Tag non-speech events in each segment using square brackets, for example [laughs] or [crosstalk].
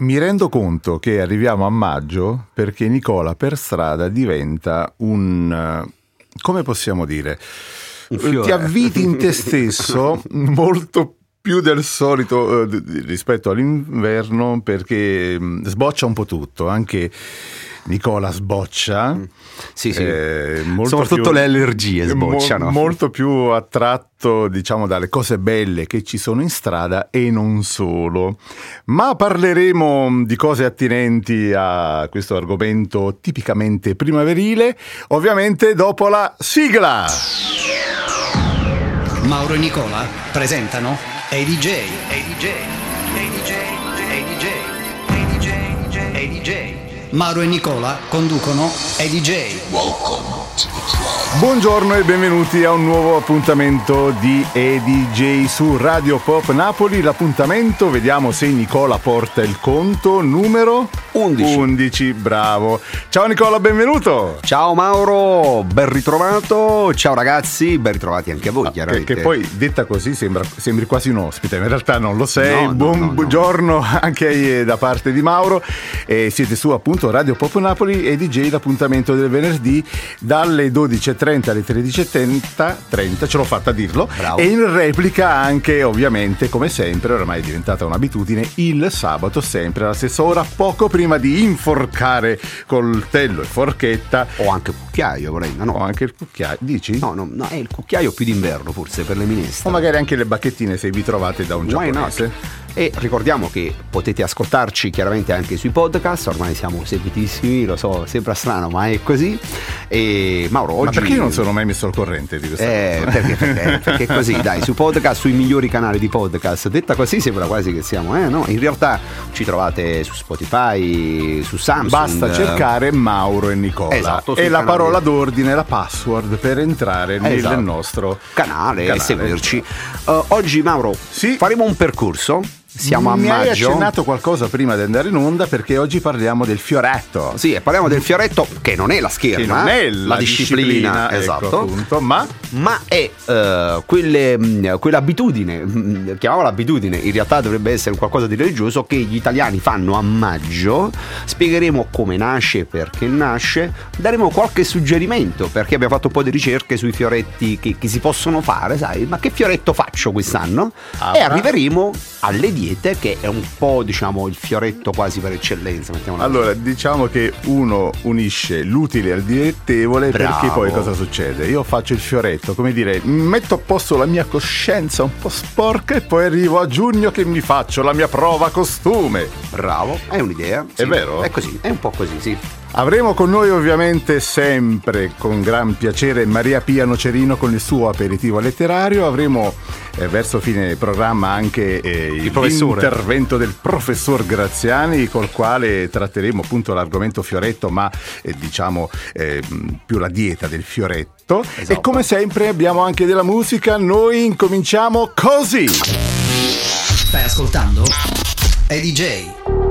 Mi rendo conto che arriviamo a maggio perché Nicola per strada diventa un... eh, come possiamo dire? Ti avviti in te stesso [laughs] molto più del solito eh, rispetto all'inverno perché mm, sboccia un po' tutto, anche Nicola sboccia. Sì, sì. eh, molto Soprattutto più- le allergie sbocciano. mo- molto più attratto, diciamo, dalle cose belle che ci sono in strada e non solo. Ma parleremo di cose attinenti a questo argomento tipicamente primaverile, ovviamente dopo la sigla. Mauro e Nicola presentano Hey DJ, Mauro e Nicola conducono Hey DJ. Buongiorno e benvenuti a un nuovo appuntamento di EDJ su Radio Pop Napoli. L'appuntamento, vediamo se Nicola porta il conto, numero 11. 11, bravo. Ciao Nicola, benvenuto. Ciao Mauro, ben ritrovato. Ciao ragazzi, ben ritrovati anche a voi, Che, chiaramente. che poi detta così sembra, sembri quasi un ospite, ma in realtà non lo sei. No, no, Buon no, no. buongiorno anche eh, da parte di Mauro. E siete su appunto Radio Pop Napoli e DJ l'appuntamento del venerdì dalle 12.30 alle 13.30, 30, ce l'ho fatta a dirlo. Bravo. E in replica anche ovviamente come sempre, ormai è diventata un'abitudine, il sabato sempre alla stessa ora, poco prima di inforcare coltello e forchetta. O anche cucchiaio, vorrei. No, O no. anche il cucchiaio, dici? No, no, no, è il cucchiaio più d'inverno forse per le minestre. O magari anche le bacchettine se vi trovate da un Why giapponese. not? E ricordiamo che potete ascoltarci chiaramente anche sui podcast, ormai siamo seguitissimi, lo so, sembra strano, ma è così. E Mauro, oggi... Ma perché io non sono mai messo al corrente di questa Eh, cosa? perché, perché, perché così, dai, su podcast, sui migliori canali di podcast, detta così sembra quasi che siamo, eh, no? In realtà ci trovate su Spotify, su Samsung. Basta cercare Mauro e Nicola. Esatto, e la parola d'ordine, la password per entrare nel Esatto. nostro canale, e canale. seguirci. Eh, oggi, Mauro, Sì. faremo un percorso. Siamo a Mi hai maggio. accennato qualcosa prima di andare in onda perché oggi parliamo del fioretto. Sì, e parliamo del fioretto che non è la Che scherma, non è eh, la, disciplina, ecco, esatto. appunto, ma ma è eh, quelle, mh, quell'abitudine, mh, chiamiamola abitudine, in realtà dovrebbe essere qualcosa di religioso che gli italiani fanno a maggio. Spiegheremo come nasce, perché nasce, daremo qualche suggerimento perché abbiamo fatto un po' di ricerche sui fioretti che, che si possono fare, sai, ma che fioretto faccio quest'anno? Ah, e arriveremo alle diete che è un po' diciamo il fioretto quasi per eccellenza. mettiamola così. allora diciamo che uno unisce l'utile al dilettevole Bravo. perché poi cosa succede? Io faccio il fioretto, come dire, metto a posto la mia coscienza un po' sporca e poi arrivo a giugno che mi faccio la mia prova costume. Bravo, è un'idea. È vero? È così, è un po' così, sì. Avremo con noi ovviamente sempre con gran piacere Maria Pia Nocerino con il suo aperitivo letterario. Avremo eh, verso fine programma anche eh, l'intervento del professor Graziani col quale tratteremo appunto l'argomento fioretto ma eh, diciamo eh, più la dieta del fioretto. Esatto. E come sempre abbiamo anche della musica. Noi incominciamo così. Stai ascoltando Hey DJ.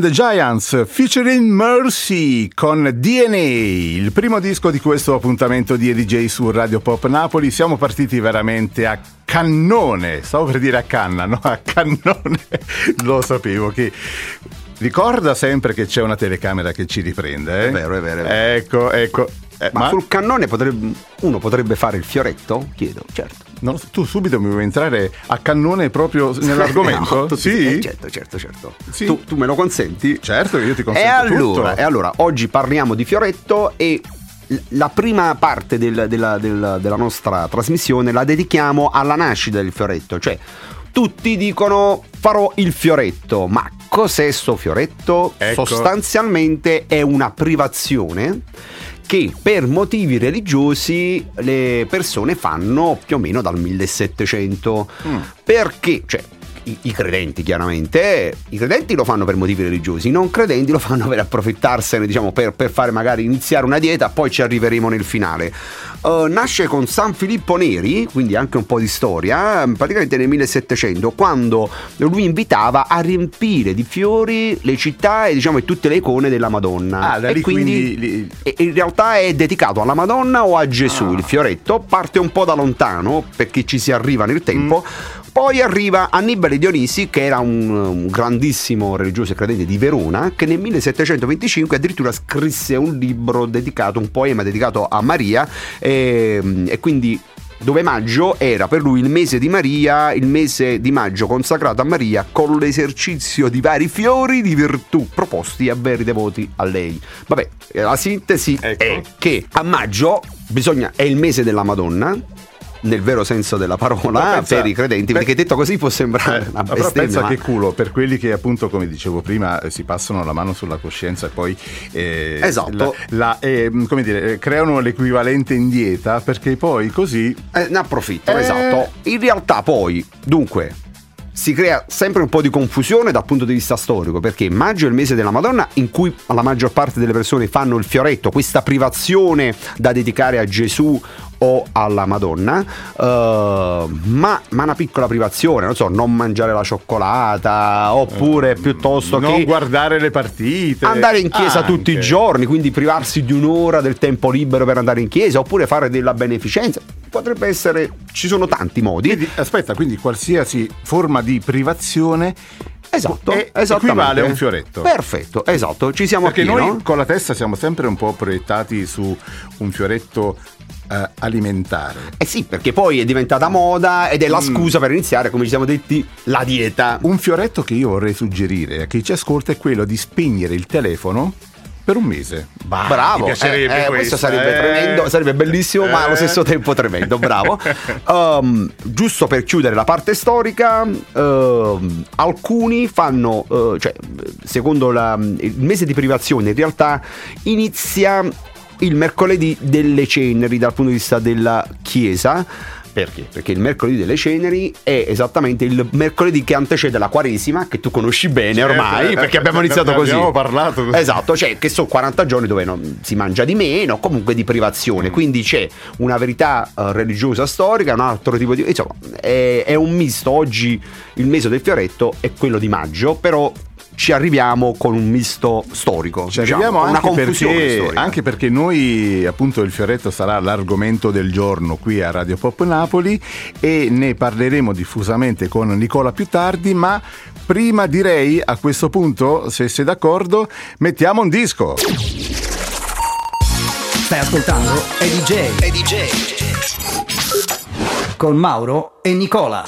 And the Giants featuring Mercy con DNA, il primo disco di questo appuntamento di EDJ su Radio Pop Napoli. Siamo partiti veramente a cannone, stavo per dire a canna, no? A cannone, [laughs] lo sapevo che ricorda sempre che c'è una telecamera che ci riprende, eh? È vero, è vero, è vero. Ecco, ecco. Eh, Ma, sul cannone potrebbe- uno potrebbe fare il fioretto? Chiedo, certo. So, tu subito mi vuoi entrare a cannone proprio nell'argomento? [laughs] No, sì? eh, certo, certo, certo. Sì. Tu, tu me lo consenti? Certo, io ti E consento allora, tutto. e allora, oggi parliamo di Fioretto e la prima parte del- della, del- della nostra trasmissione la dedichiamo alla nascita del Fioretto, cioè tutti dicono farò il Fioretto, ma cos'è sto Fioretto? Ecco. Sostanzialmente è una privazione che per motivi religiosi le persone fanno più o meno dal 1700. Mm. Perché? Cioè, i, i credenti chiaramente, i credenti lo fanno per motivi religiosi, i non credenti lo fanno [laughs] per approfittarsene, diciamo, per, per fare magari iniziare una dieta, poi ci arriveremo nel finale. Uh, nasce con San Filippo Neri, quindi anche un po' di storia, praticamente nel 1700, quando lui invitava a riempire di fiori le città e diciamo tutte le icone della Madonna. Ah, da e quindi, quindi e- in realtà è dedicato alla Madonna o a Gesù Ah. il fioretto, parte un po' da lontano perché ci si arriva nel tempo. Mm. Poi arriva Annibale Dionisi, che era un, un grandissimo religioso e credente di Verona, che nel 1725 addirittura scrisse un libro dedicato, un poema dedicato a Maria, e, e quindi dove maggio era per lui il mese di Maria, il mese di maggio consacrato a Maria con l'esercizio di vari fiori di virtù proposti a veri devoti a lei. Vabbè, la sintesi Ecco. è che a maggio bisogna, è il mese della Madonna. Nel vero senso della parola Ma pensa- per i credenti, perché detto così può sembrare Eh, una ma però bestemmia. pensa ma- che culo per quelli che appunto come dicevo prima eh, si passano la mano sulla coscienza e poi eh, Esatto. la- la- eh, come dire, eh, creano l'equivalente in dieta perché poi così Eh, ne approfitto, Eh. esatto. In realtà poi, dunque, si crea sempre un po' di confusione dal punto di vista storico, perché maggio è il mese della Madonna in cui la maggior parte delle persone fanno il fioretto, questa privazione da dedicare a Gesù o alla Madonna, eh, ma, ma una piccola privazione, non so, non mangiare la cioccolata, oppure piuttosto non che guardare le partite andare in chiesa Anche. tutti i giorni, quindi privarsi di un'ora del tempo libero per andare in chiesa, oppure fare della beneficenza. Potrebbe essere, ci sono tanti modi. quindi, aspetta quindi qualsiasi forma di privazione Esatto, equivale a un fioretto Perfetto, esatto, ci siamo perché qui, noi no? con la testa siamo sempre un po' proiettati su un fioretto eh, alimentare Eh sì, perché poi è diventata moda ed è la Mm. scusa per iniziare, come ci siamo detti, la dieta. Un fioretto che io vorrei suggerire a chi ci ascolta è quello di spegnere il telefono per un mese. Bah, Bravo, mi piacerebbe eh, eh, questo questo sarebbe eh. tremendo, sarebbe bellissimo, ma allo Eh. stesso tempo tremendo. Bravo. Um, [laughs] giusto per chiudere la parte storica, ehm, alcuni fanno, eh, cioè, secondo la- il mese di privazione, in realtà inizia il mercoledì delle ceneri dal punto di vista della Chiesa. Perché? Perché il mercoledì delle ceneri è esattamente il mercoledì che antecede la Quaresima, che tu conosci bene Certo, ormai, eh, perché abbiamo ne iniziato così. abbiamo parlato così. Esatto, cioè che sono 40 giorni dove non si mangia di meno, comunque di privazione. Mm. Quindi c'è una verità eh, religiosa storica, un altro tipo di. Insomma, è, è un misto. Oggi il mese del fioretto è quello di maggio, però ci arriviamo con un misto storico. Ci diciamo, arriviamo una anche confusione perché, storica. anche perché noi, appunto, il fioretto sarà l'argomento del giorno qui a Radio Pop Napoli e ne parleremo diffusamente con Nicola più tardi, ma prima direi a questo punto, se sei d'accordo, mettiamo un disco. Stai ascoltando EDJ EDJ. con Mauro e Nicola.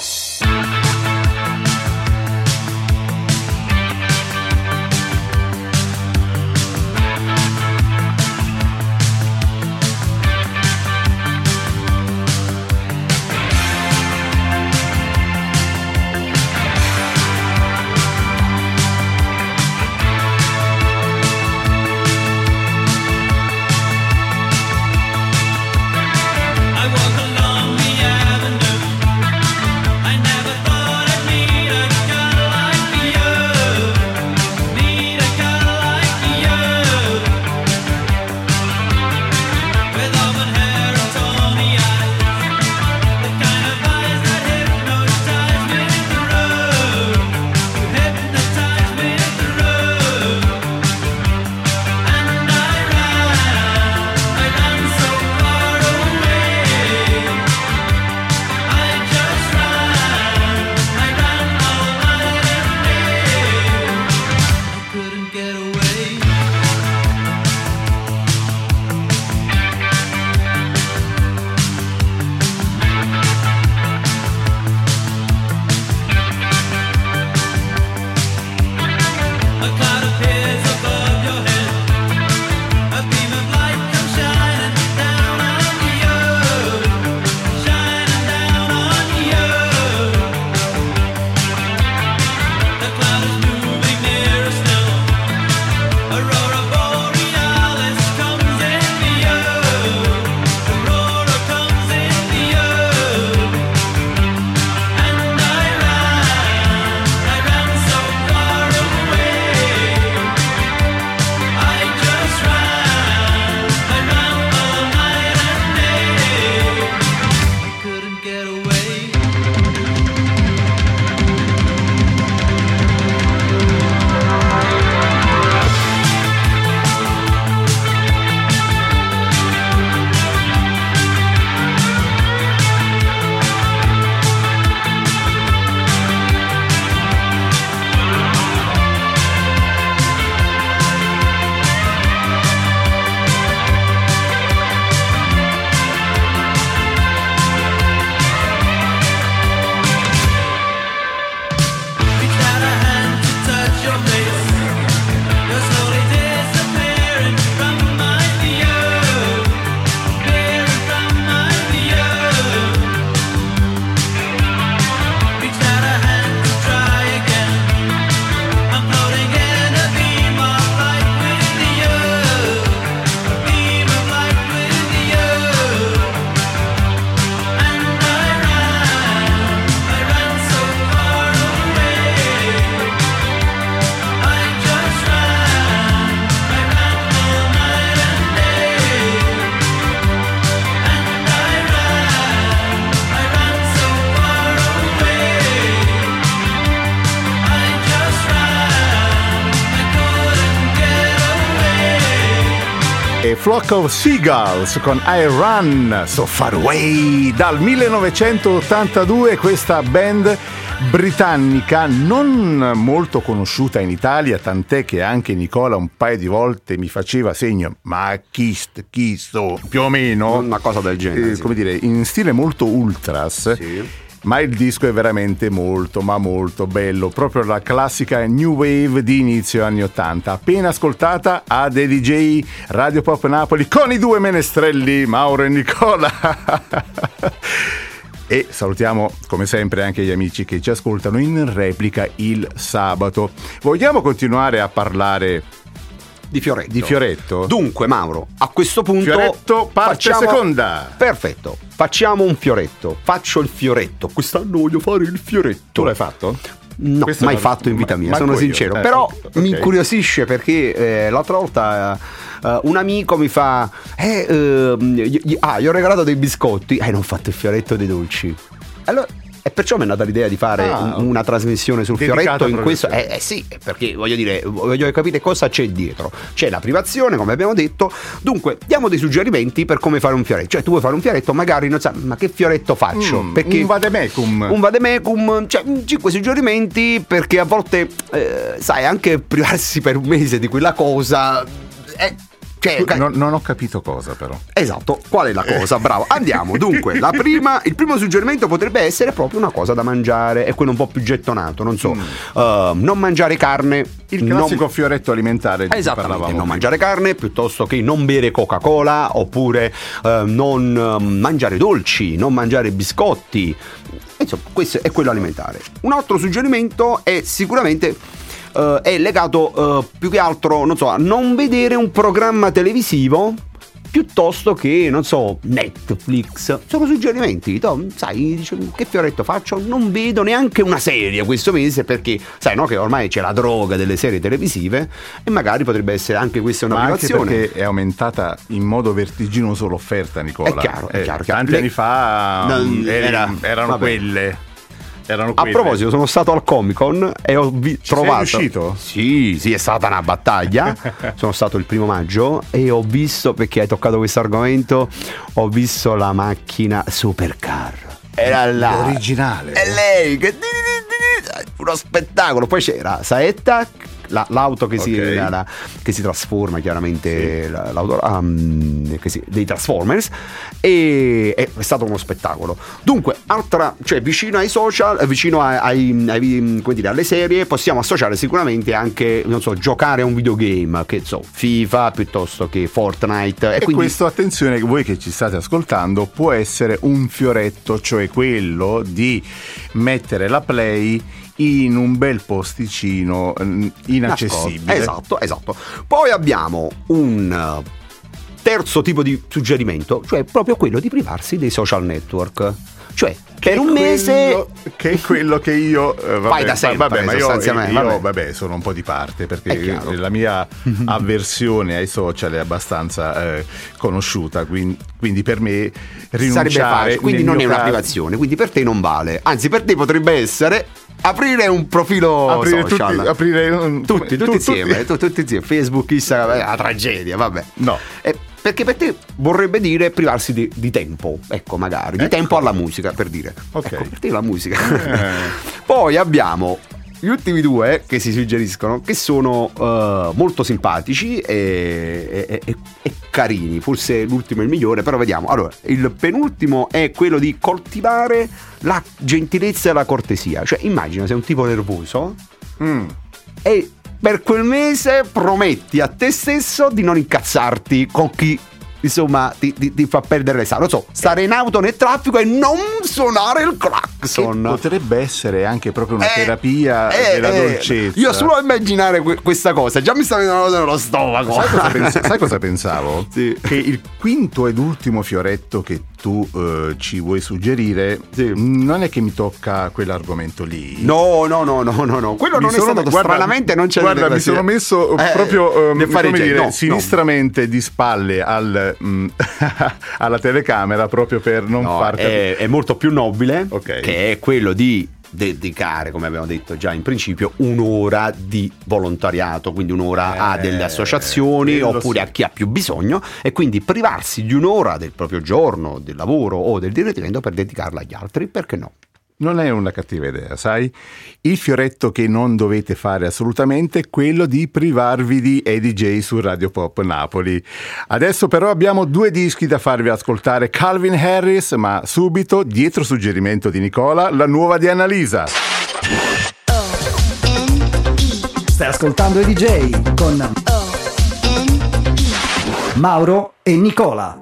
Flock of Seagulls con I Run So Far Away dal 1982 questa band britannica non molto conosciuta in Italia tant'è che anche Nicola un paio di volte mi faceva segno ma chi, st- chi sto più o meno Una cosa del genere. eh, sì. come dire in stile molto ultras Sì. Ma il disco è veramente molto, ma molto bello. Proprio la classica new wave di inizio anni 80. Appena ascoltata a The DJ Radio Pop Napoli con i due menestrelli Mauro e Nicola. [laughs] E salutiamo come sempre anche gli amici che ci ascoltano in replica il sabato. Vogliamo continuare a parlare Di Fioretto. di Fioretto? Dunque, Mauro, a questo punto. Fioretto, parte seconda. Perfetto. Facciamo un fioretto. Faccio il fioretto. Quest'anno voglio fare il fioretto. Tu l'hai fatto? No, Questo mai non- fatto in vita mia, manco sono io. sincero. Eh, Però ok. mi incuriosisce perché eh, l'altra volta eh, un amico mi fa: eh, ehm, gli- gli- Ah, gli ho regalato dei biscotti. Eh, non ho fatto il fioretto dei dolci. Allora. E perciò mi è nata l'idea di fare Ah, un- una trasmissione sul fioretto in questo. Eh, eh sì, perché voglio dire, voglio capire cosa c'è dietro. C'è la privazione, come abbiamo detto. Dunque, diamo dei suggerimenti per come fare un fioretto. Cioè, tu vuoi fare un fioretto, magari non sai, ma che fioretto faccio? Mm, perché un vademecum. un vademecum, cioè 5 suggerimenti perché a volte, eh, sai, anche privarsi per un mese di quella cosa... È, cioè, Non, non ho capito cosa però. Esatto, qual è la cosa? Bravo, andiamo. Dunque, la prima, il primo suggerimento potrebbe essere proprio una cosa da mangiare, è quello un po' più gettonato, non so, eh, non mangiare carne. Mm. Il non- classico fioretto alimentare Esattamente, parlavamo non mangiare carne piuttosto che non bere Coca-Cola oppure eh, non eh, mangiare dolci, non mangiare biscotti. Insomma, questo è quello alimentare. Un altro suggerimento è sicuramente eh, è legato eh, più che altro, non so, a non vedere un programma televisivo piuttosto che, non so, Netflix. Sono suggerimenti, to, sai, dice, che fioretto faccio? Non vedo neanche una serie questo mese perché, sai, no, che ormai c'è la droga delle serie televisive e magari potrebbe essere anche questa una privazione. perché è aumentata in modo vertiginoso l'offerta, Nicola. È chiaro, è Eh, chiaro, chiaro. Tanti Le- anni fa Non- mm, era- erano vabbè. quelle. Erano A proposito, sono stato al Comic Con e ho vi- Ci sei trovato. riuscito? Sì, sì, è stata una battaglia. sono stato il primo maggio e ho visto, perché hai toccato questo argomento, ho visto la macchina supercar. Era là. L'originale. E lei che. Uno spettacolo. Poi c'era Saetta. La- l'auto che, si, Ok. la- che si trasforma chiaramente la- l'auto um, si- dei Transformers e è, è stato uno spettacolo dunque altra cioè vicino ai social eh, vicino ai, ai- ai- come dire, alle serie possiamo associare sicuramente anche non so giocare a un videogame che so FIFA piuttosto che Fortnite E quindi questo, attenzione, voi che ci state ascoltando, può essere un fioretto, cioè quello di mettere la play in un bel posticino mm, inaccessibile. Esatto, esatto. Poi abbiamo un eh, terzo tipo di suggerimento, cioè proprio quello di privarsi dei social network. Cioè, per un mese Quello- che è quello che io eh, vabbè, Fai da sempre, vabbè, ma io, sostanzialmente, io, vabbè. vabbè, sono un po' di parte perché la mia avversione ai social è abbastanza eh, conosciuta quindi, quindi per me sarebbe rinunciare facile, quindi non è una privazione, quindi per te non vale. Anzi, per te potrebbe essere aprire un profilo aprire social. tutti, aprire un- tutti, tu- tutti insieme, tutti- tu- tutti insieme, Facebook, Instagram, è una tragedia, vabbè. No. Eh, perché per te vorrebbe dire privarsi di, di tempo, ecco magari, di Ecco. tempo alla musica, per dire. Ok. Ecco, per te la musica. Eh. [laughs] Poi abbiamo gli ultimi due che si suggeriscono, che sono eh, molto simpatici e, e- e- e carini. Forse l'ultimo è il migliore, però vediamo. Allora, il penultimo è quello di coltivare la gentilezza e la cortesia. Cioè, immagina sei un tipo nervoso Mm. e per quel mese prometti a te stesso di non incazzarti con chi insomma ti, ti- ti fa perdere le sale. Non so, stare in auto nel traffico e non suonare il Che clacson. potrebbe essere anche proprio una Eh, terapia eh, della eh, dolcezza. Io solo a immaginare que- questa cosa, già mi sta venendo nello stomaco. Sai cosa, pens- [laughs] sai cosa pensavo? Sì. Che il quinto ed ultimo fioretto che tu eh, ci vuoi suggerire Sì. non è che mi tocca quell'argomento lì. No, no, no, no, no, no. Quello Mi non è sono- stato guarda- stranamente non c'è Guarda, mi sono messo eh, Eh, proprio fare come dire, No, no. sinistramente di spalle al, mm, [laughs] alla telecamera proprio per non No, far capire. è, è molto più nobile, Ok. che è quello di dedicare, come abbiamo detto già in principio, un'ora di volontariato, quindi un'ora eh, a delle associazioni eh, oppure sì. a chi ha più bisogno e quindi privarsi di un'ora del proprio giorno, del lavoro o del diretto per dedicarla agli altri, perché no? Non è una cattiva idea, sai? Il fioretto che non dovete fare assolutamente è quello di privarvi di EDJ su Radio Pop Napoli. Adesso però abbiamo due dischi da farvi ascoltare Calvin Harris, ma subito, dietro suggerimento di Nicola, la nuova di Annalisa. Stai ascoltando EDJ con oh, oh, oh. Mauro e Nicola.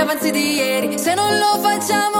avanzi di ieri. Se non lo facciamo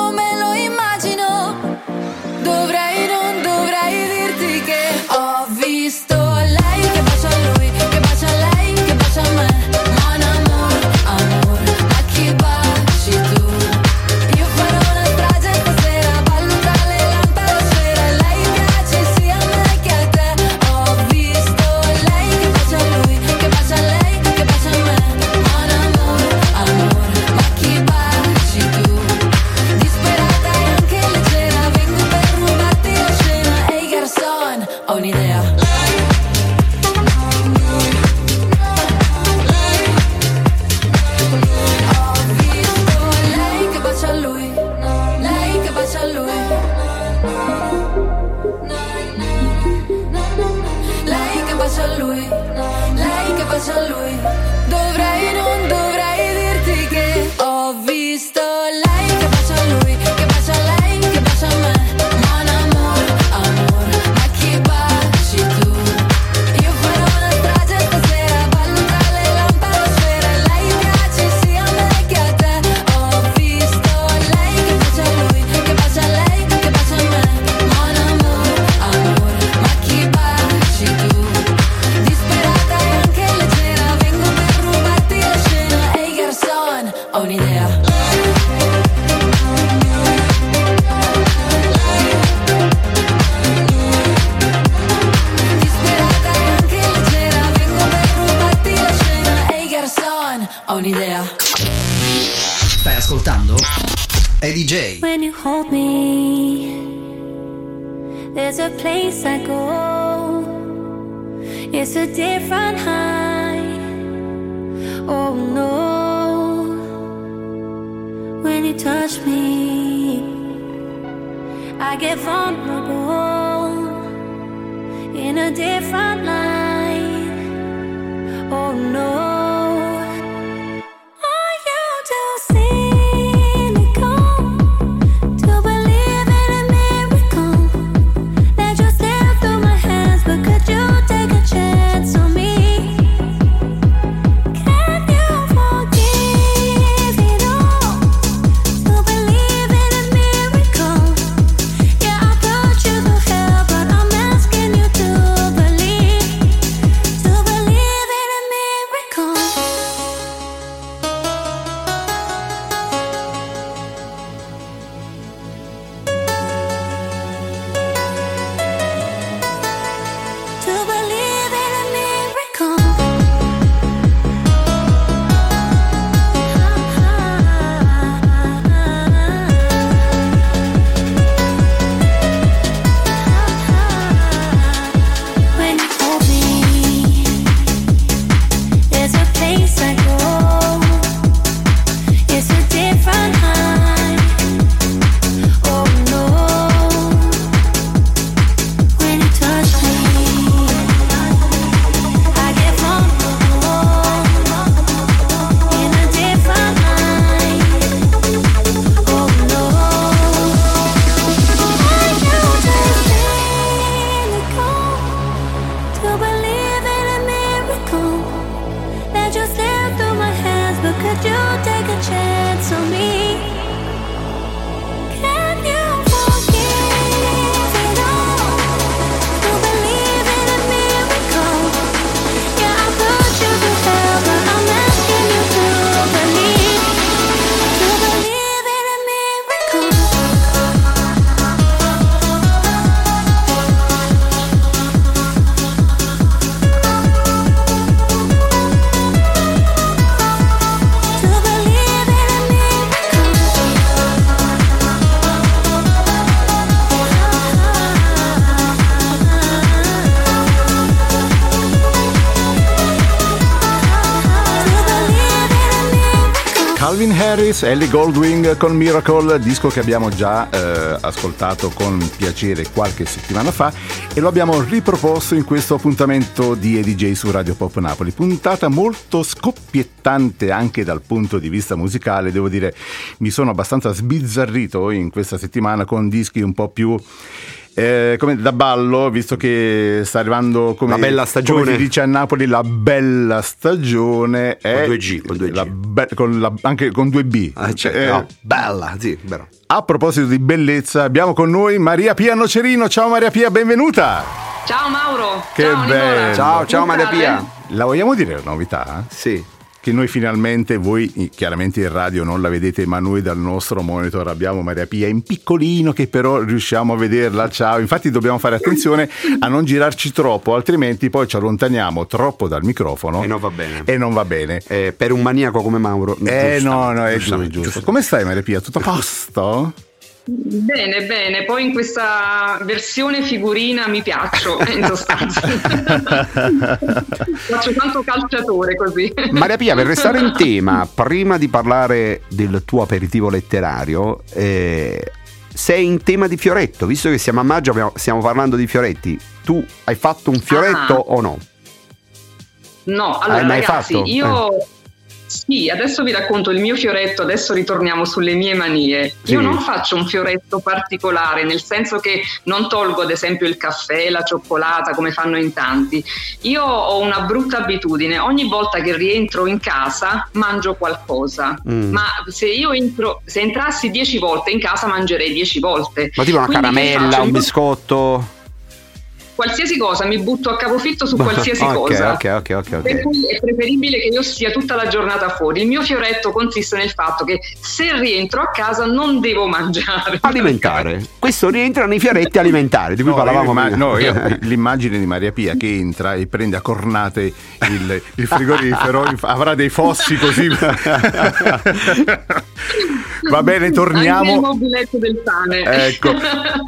yeah. Stai ascoltando? È DJ. When you hold me, there's a place I go. It's a different high. Oh no. When you touch me, I get vulnerable in a different light. Oh no. Chance on me? Harris, Ellie Goldwing con Miracle, disco che abbiamo già eh, ascoltato con piacere qualche settimana fa e lo abbiamo riproposto in questo appuntamento di EDJ su Radio Pop Napoli. Puntata molto scoppiettante anche dal punto di vista musicale, devo dire mi sono abbastanza sbizzarrito in questa settimana con dischi un po' più... eh, come da ballo, visto che sta arrivando come, La bella stagione. come si dice a Napoli, la bella stagione è due G, con due G. la be- con la- anche con due B. Ah, certo, Eh, no, bella, sì, vero. A proposito di bellezza, abbiamo con noi Maria Pia Nocerino. Ciao Maria Pia, benvenuta. Ciao Mauro. Che ciao Nicola. bello. Ciao, ciao Maria? Pia. La vogliamo dire la novità? Sì. Che noi finalmente, voi eh, chiaramente in radio non la vedete, ma noi dal nostro monitor abbiamo Maria Pia in piccolino che però riusciamo a vederla. Ciao, infatti dobbiamo fare attenzione a non girarci troppo, altrimenti poi ci allontaniamo troppo dal microfono E non va bene. E non va bene. Eh, per un maniaco come Mauro. Eh giustamente, no, no, è giusto, giusto. giusto. Come stai Maria Pia? Tutto a posto? Bene, bene. Poi in questa versione figurina mi piaccio, in sostanza. [laughs] Faccio tanto calciatore così. Maria Pia, per restare in [laughs] tema, prima di parlare del tuo aperitivo letterario, eh, sei in tema di fioretto, visto che siamo a maggio, abbiamo- stiamo parlando di fioretti. Tu hai fatto un fioretto Ah. o no? No, allora Hai mai ragazzi, fatto? Eh. Sì, adesso vi racconto il mio fioretto, adesso ritorniamo sulle mie manie. Sì. Io non faccio un fioretto particolare, nel senso che non tolgo ad esempio il caffè, la cioccolata come fanno in tanti. Io ho una brutta abitudine, ogni volta che rientro in casa mangio qualcosa. Mm. Ma se io entro, se entrassi dieci volte in casa mangerei dieci volte. Ma tipo una Quindi caramella, un biscotto? Qualsiasi cosa, mi butto a capofitto su [laughs] qualsiasi Ok, cosa. Ok, ok, ok, ok. Per cui è preferibile che io stia tutta la giornata fuori. Il mio fioretto consiste nel fatto che se rientro a casa non devo mangiare. [laughs] Alimentare. Questo rientra nei fioretti alimentari di cui No, parlavamo prima. no, io- [laughs] l'immagine di Maria Pia che entra e prende a cornate il, il frigorifero avrà dei fossi così. Va bene, Anche il torniamo. mobiletto del pane. Ecco,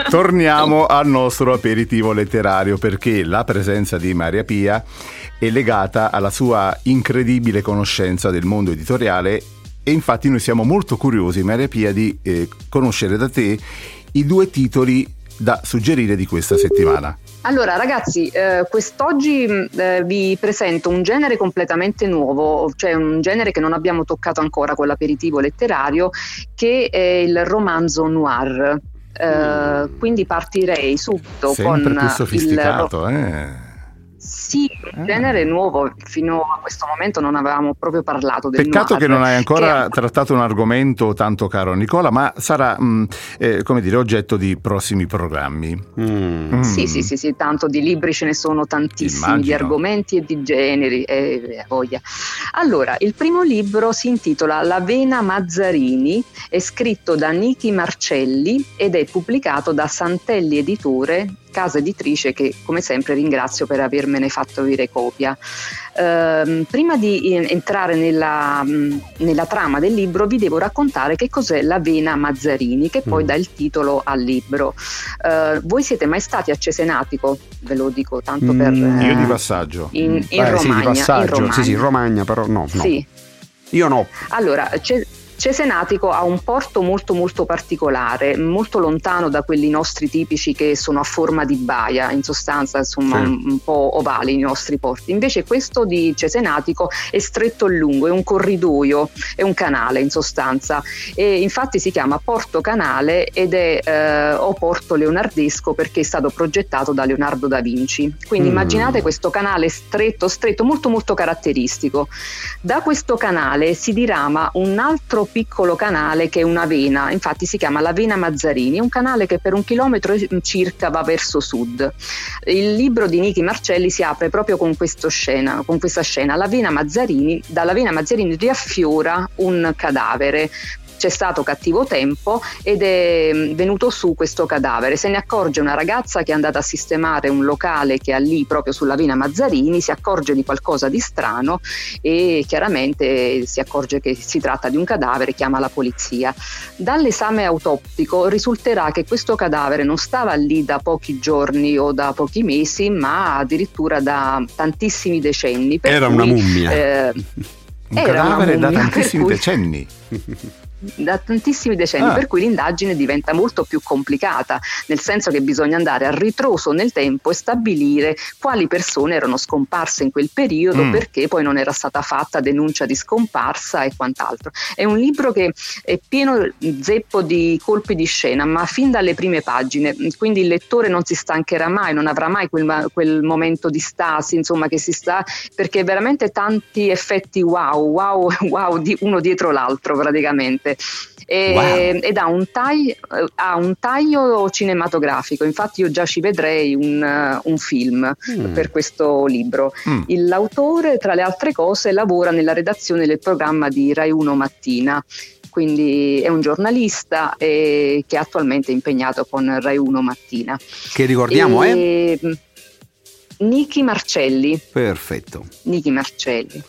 torniamo al nostro aperitivo letterario perché la presenza di Maria Pia è legata alla sua incredibile conoscenza del mondo editoriale e infatti noi siamo molto curiosi, Maria Pia, di eh, conoscere da te i due titoli da suggerire di questa settimana. Allora ragazzi, eh, quest'oggi mh, eh, vi presento un genere completamente nuovo, cioè un genere che non abbiamo toccato ancora con l'aperitivo letterario, che è il romanzo noir. Eh, quindi partirei subito Sempre con più il sofisticato, eh? Sì, un genere nuovo, fino a questo momento non avevamo proprio parlato del Peccato noir, che non hai ancora che- trattato un argomento tanto caro a Nicola, ma sarà mh, eh, come dire oggetto di prossimi programmi. Mm. Mm. Sì, sì, sì, sì, tanto di libri ce ne sono tantissimi, di Immagino. argomenti e di generi, eh, eh, voglia. Allora, il primo libro si intitola La Vena Mazzarini, è scritto da Niki Marcelli ed è pubblicato da Santelli Editore, casa editrice che come sempre ringrazio per avermene fatto avere copia. Ehm, prima di eh, entrare nella, nella trama del libro vi devo raccontare che cos'è la Vena Mazzarini, che poi Mm. dà il titolo al libro. Eh, voi siete mai stati a Cesenatico? Ve lo dico tanto per... Mm, eh, Io di passaggio. in, in Eh, sì, di Romagna. in passaggio. Romagna. Sì, sì, Romagna, però no. no. Sì. Io no. Allora, Ce- Cesenatico ha un porto molto molto particolare, molto lontano da quelli nostri tipici che sono a forma di baia, in sostanza insomma Sì. un, un po' ovali i nostri porti. Invece questo di Cesenatico è stretto e lungo, è un corridoio, è un canale in sostanza e infatti si chiama Porto Canale ed è eh, o Porto Leonardesco perché è stato progettato da Leonardo da Vinci. Quindi Mm. immaginate questo canale stretto, stretto, molto molto caratteristico. Da questo canale si dirama un altro piccolo canale che è una vena, infatti si chiama la Vena Mazzarini, è un canale che per un chilometro circa va verso sud. Il libro di Nichi Marcelli si apre proprio con, scena, con questa scena. La Vena Mazzarini, dalla Vena Mazzarini riaffiora un cadavere c'è stato cattivo tempo ed è mm, venuto su questo cadavere. Se ne accorge una ragazza che è andata a sistemare un locale che ha lì proprio sulla Vina Mazzarini, si accorge di qualcosa di strano e chiaramente si accorge che si tratta di un cadavere, chiama la polizia. Dall'esame autoptico risulterà che questo cadavere non stava lì da pochi giorni o da pochi mesi, ma addirittura da tantissimi decenni. per Era una cui, mummia. eh, Un Era una cadavere da [laughs] tantissimi cui- decenni. [laughs] da tantissimi decenni, Ah. per cui l'indagine diventa molto più complicata, nel senso che bisogna andare a ritroso nel tempo e stabilire quali persone erano scomparse in quel periodo, Mm. perché poi non era stata fatta denuncia di scomparsa e quant'altro. È un libro che è pieno zeppo di colpi di scena, ma fin dalle prime pagine, quindi il lettore non si stancherà mai, non avrà mai quel, quel momento di stasi, insomma, che si sta, perché veramente tanti effetti wow, wow, [laughs] wow, di uno dietro l'altro praticamente. E- Wow. Ed ha un, taglio, ha un taglio cinematografico, infatti io già ci vedrei un, eh, un film Mm. per questo libro. Mm. L'autore, tra le altre cose, lavora nella redazione del programma di Rai 1 Mattina. Quindi è un giornalista eh, che è attualmente impegnato con Rai 1 Mattina. Che ricordiamo, eh? E, mh, Niki Marcelli. Perfetto. Niki Marcelli.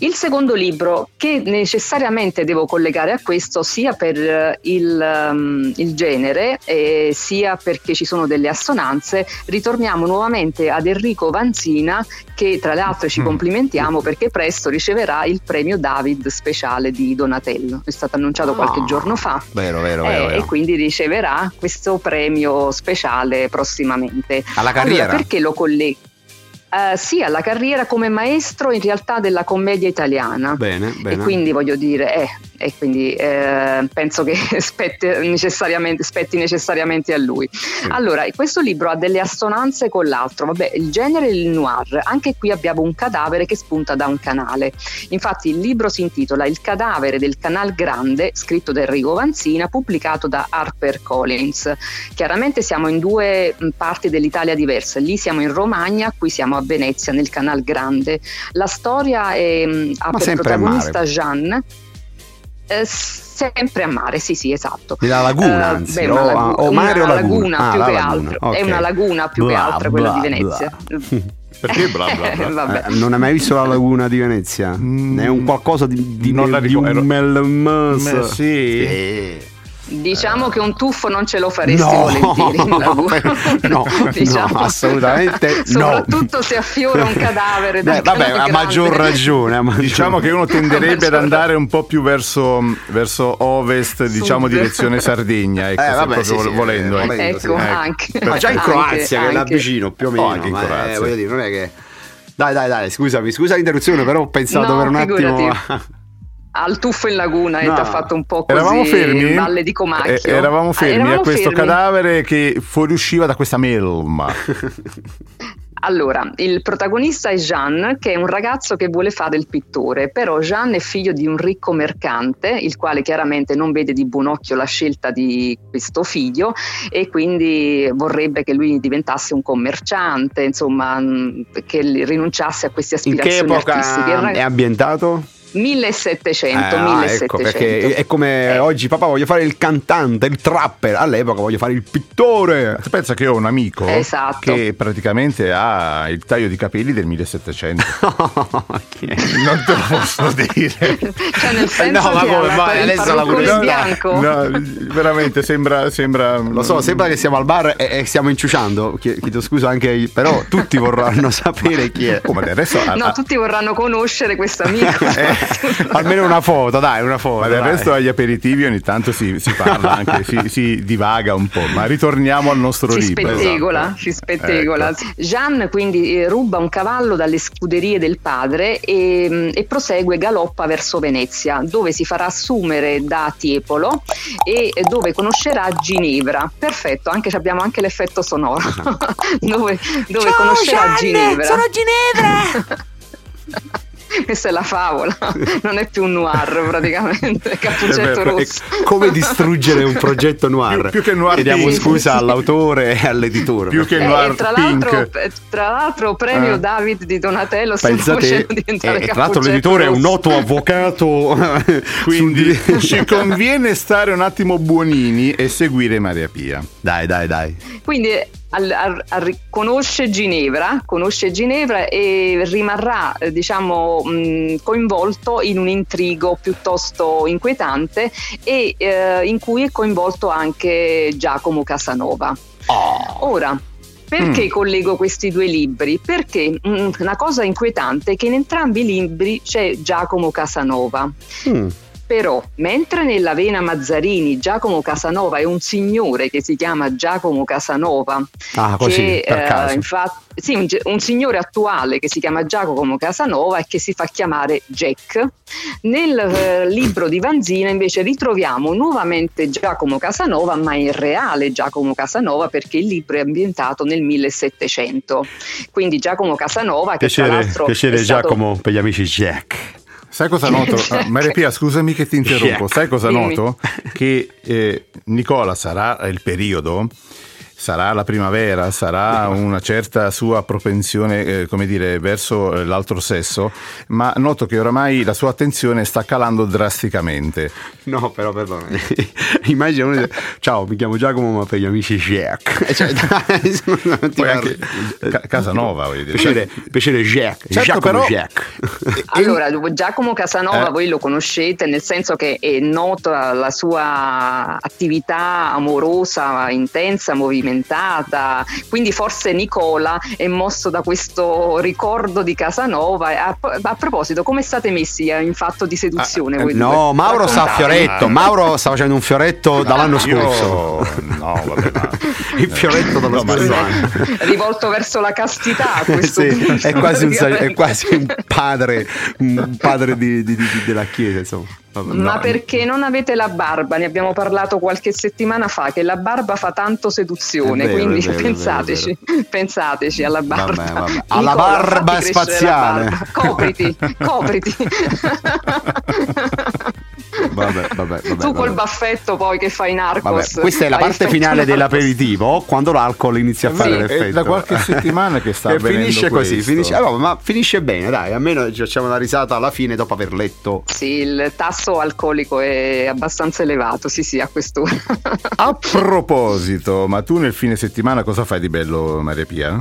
Il secondo libro, che necessariamente devo collegare a questo sia per eh, il, um, il genere eh, sia perché ci sono delle assonanze, ritorniamo nuovamente ad Enrico Vanzina che tra le altre ci Mm. complimentiamo perché presto riceverà il premio David speciale di Donatello. È stato annunciato qualche Ah, giorno fa. Vero, vero, Eh, vero. E quindi riceverà questo premio speciale prossimamente. Alla carriera. Allora, perché lo colleghi? Eh, sì, alla carriera come maestro in realtà della commedia italiana. Bene, bene. E quindi voglio dire, eh, e quindi eh, penso che [laughs] spetti necessariamente, spetti necessariamente a lui. Allora, questo libro ha delle assonanze con l'altro, vabbè, il genere è il noir, anche qui abbiamo un cadavere che spunta da un canale. Infatti il libro si intitola Il cadavere del Canal Grande, scritto da Enrico Vanzina, pubblicato da Harper Collins. Chiaramente siamo in due parti dell'Italia diverse, lì siamo in Romagna, qui siamo a Venezia nel Canal Grande. La storia è, mh, ha Ma per protagonista. Jeanne. Eh, sempre a mare, sì, sì, esatto. Nella laguna, Eh, anzi, beh, o, lagu- o mare o una laguna? Ah, più la che laguna, altro. ok. È una laguna più che Bla, altro quella di bla, Venezia. [laughs] Perché bla bla bla? [laughs] Vabbè. Eh, non hai mai visto la laguna di Venezia? Mm, è un qualcosa di, di, non la di un melmas. Me- sì. Sì. Diciamo che un tuffo non ce lo faresti No, volentieri in [laughs] no, [laughs] no, assolutamente [laughs] no. Soprattutto se affiora un cadavere. Beh, vabbè, a maggior ragione. a maggior- Diciamo che uno tenderebbe ad andare un po' più verso, verso ovest, diciamo Sud. direzione Sardegna, ecco, Eh, vabbè, proprio sì, sì, volendo. eh, ecco. volendo, Ecco, sì. anche. Ma già in Anche, Croazia, che è là anche. vicino, più o meno. Oh, anche in eh, Croazia. voglio dire, non è che. Dai, dai, dai, scusami, scusa l'interruzione, però ho pensato No, per un attimo. figurati. Al tuffo in laguna e No. ti ha fatto un po' così Eravamo fermi? Valle di Comacchio. Eh, eravamo Ah, fermi eravamo a questo fermi. cadavere che fuoriusciva da questa melma. [laughs] [laughs] Allora, il protagonista è Jean, che è un ragazzo che vuole fare il pittore, però Jean è figlio di un ricco mercante, il quale chiaramente non vede di buon occhio la scelta di questo figlio e quindi vorrebbe che lui diventasse un commerciante, insomma, che rinunciasse a queste In che aspirazioni epoca artistiche. È ambientato? 1700, Eh, ah, 1700. ecco, perché è come Eh. oggi papà voglio fare il cantante, il trapper, all'epoca voglio fare il pittore. Tu pensa che ho un amico Esatto. che praticamente ha il taglio di capelli del 1700. [laughs] Chi è? non te lo posso [laughs] dire. cioè nel senso No, ma come, ha ma il adesso la bianco. No, veramente sembra, sembra Lo so, sembra che siamo al bar e, e stiamo inciuciando. Chie- Chiedo scusa anche io, però tutti vorranno [laughs] sapere chi è. Oh, ma adesso No, ha- tutti vorranno conoscere questo amico. Eh, [laughs] Almeno una foto, dai, una foto. Ma del resto agli aperitivi ogni tanto si, si parla [laughs] anche, si, si divaga un po', ma ritorniamo al nostro si libro. spettegola, esatto. si spettegola. Ecco. Jean quindi eh, ruba un cavallo dalle scuderie del padre e, mm, e prosegue galoppa verso Venezia, dove si farà assumere da Tiepolo e dove conoscerà Ginevra. Perfetto, anche abbiamo anche l'effetto sonoro. [laughs] dove dove conoscerà Ginevra. Sono Ginevra! [laughs] Questa è la favola, [laughs] non è più un noir praticamente, cappuccetto È vero, rosso. Come [laughs] distruggere un progetto noir? Più- più che noir Chiediamo pink. scusa all'autore e all'editore. Più che Eh, noir tra l'altro, pink. eh, tra l'altro premio Eh. David di Donatello stiamo Pensa te, facendo diventare e tra l'altro Cappuccetto l'editore è un Rosso. noto avvocato. Quindi ci conviene stare un attimo buonini e seguire Maria Pia. Dai, dai, dai. Quindi al- al- al- conosce Ginevra, conosce Ginevra e rimarrà eh, diciamo mh, coinvolto in un intrigo piuttosto inquietante e eh, in cui è coinvolto anche Giacomo Casanova. Ora, perché collego questi due libri? Perché mh, una cosa inquietante è che in entrambi i libri c'è Giacomo Casanova. Mm. Però, mentre nella Vena Mazzarini Giacomo Casanova è un signore che si chiama Giacomo Casanova, Ah, così, che eh, infatti sì, un, un signore attuale che si chiama Giacomo Casanova e che si fa chiamare Jack. Nel eh, libro di Vanzina invece ritroviamo nuovamente Giacomo Casanova, ma in reale Giacomo Casanova perché il libro è ambientato nel 1700. Quindi Giacomo Casanova che tra Piacere, l'altro piacere è stato- Giacomo per gli amici Jack. Sai cosa noto? [laughs] Ah, Maria Pia, scusami che ti interrompo. Sai cosa Dimmi. noto? Che eh, Nicola sarà il periodo, sarà la primavera, sarà una certa sua propensione, eh, come dire, verso eh, l'altro sesso, ma noto che oramai la sua attenzione sta calando drasticamente. No, però perdona. [laughs] Immagina uno dice, ciao, mi chiamo Giacomo, ma per gli amici Jack. Cioè, [laughs] dai, ti Poi anche Ca- Casanova, voglio dire. Piacere, piacere Jack. Certo, Giacomo però- Jack. [laughs] Allora, Giacomo Casanova Eh. voi lo conoscete nel senso che è nota la sua attività amorosa, intensa, movimentata, quindi forse Nicola è mosso da questo ricordo di Casanova. A, a proposito, come state messi in fatto di seduzione? Ah, voi No, due? Mauro sta a fioretto. Mauro sta facendo un fioretto dall'anno Io- scorso. No, vabbè, ma... [laughs] Il fioretto dallo No, scorso no. anno. [laughs] rivolto verso la castità a [laughs] questo Sì, punto, è, quasi un, è quasi un padre, un padre di- di- di- della chiesa, insomma. Vabbè, Ma no. perché non avete la barba? Ne abbiamo parlato qualche settimana fa che la barba fa tanto seduzione, vero, quindi vero, pensateci, pensateci alla barba. Vabbè, vabbè. Alla Nicola, barba spaziale. barba. Copriti, [laughs] copriti. [laughs] Vabbè, vabbè, vabbè, tu col baffetto poi che fai Vabbè, narcos. questa è la parte finale narcos. dell'aperitivo, quando l'alcol inizia a Sì, fare è l'effetto. da qualche [laughs] settimana che sta E avvenendo finisce così, finisce, eh, vabbè, ma finisce bene, dai, almeno ci facciamo una risata alla fine dopo aver letto. Sì, il tasso alcolico è abbastanza elevato, sì sì, a quest'ora. A proposito, ma tu nel fine settimana cosa fai di bello, Maria Pia?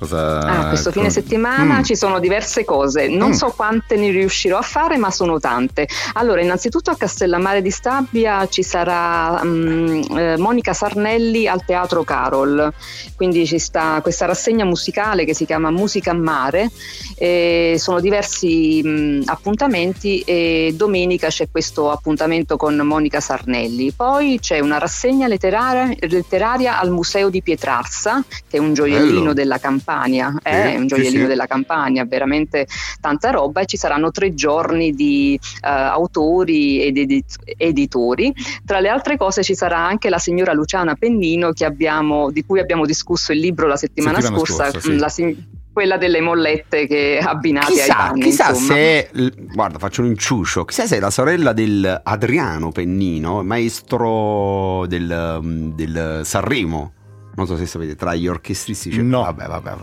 Cosa... Ah, questo fine con- settimana Mm. ci sono diverse cose, non Mm. so quante ne riuscirò a fare, ma sono tante. Allora, innanzitutto a Castellammare di Stabia ci sarà mm, eh, Monica Sarnelli al Teatro Carol, quindi ci sta questa rassegna musicale che si chiama Musica a Mare, e sono diversi mm, appuntamenti e domenica c'è questo appuntamento con Monica Sarnelli. Poi c'è una rassegna letteraria, letteraria al Museo di Pietrarsa, che è un gioiellino Bello. della Campania, Sì, è un sì, gioiellino sì. della Campania, veramente tanta roba e ci saranno tre giorni di eh, autori ed edi- editori. Tra le altre cose ci sarà anche la signora Luciana Pennino abbiamo- di cui abbiamo discusso il libro la settimana, Settimana scorsa, scorsa, sì. mm, la sig- quella delle mollette che abbinate ai Chissà, panni. chissà insomma. se guarda, faccio un inciuscio. Chissà se è la sorella del Adriano Pennino, maestro del, um, del Sanremo. Non so se sapete, tra gli orchestristi c'è. No. Vabbè, vabbè.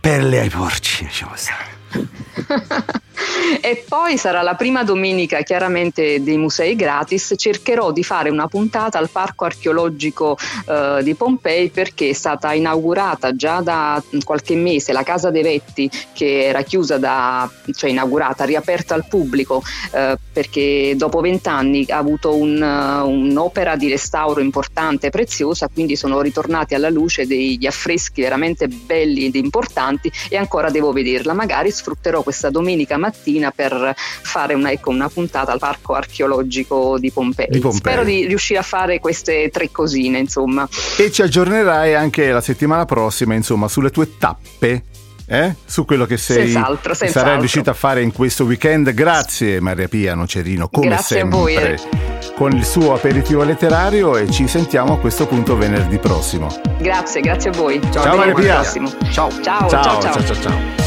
Perle ai porci, lasciamo stare. [laughs] e poi sarà la prima domenica chiaramente dei musei gratis. Cercherò di fare una puntata al parco archeologico eh, di Pompei perché è stata inaugurata già da qualche mese la Casa dei Vetti che era chiusa da, cioè inaugurata, riaperta al pubblico eh, perché dopo vent'anni ha avuto un, eh, un'opera di restauro importante e preziosa, quindi sono ritornati alla luce degli affreschi veramente belli ed importanti e ancora devo vederla. Magari sfrutterò questa domenica mattina per fare una, ecco, una puntata al parco archeologico di Pompei. di Pompei. Spero di riuscire a fare queste tre cosine, insomma. E ci aggiornerai anche la settimana prossima, insomma, sulle tue tappe eh? su quello che sei, senz'altro, senz'altro. sarai riuscita a fare in questo weekend. Grazie Maria Pia Nocerino, come Grazie sempre, eh. con il suo aperitivo letterario e ci sentiamo a questo punto venerdì prossimo. Grazie, grazie a voi. Ciao, ciao Maria Pia. Ciao. Ciao, ciao, ciao. ciao, ciao. ciao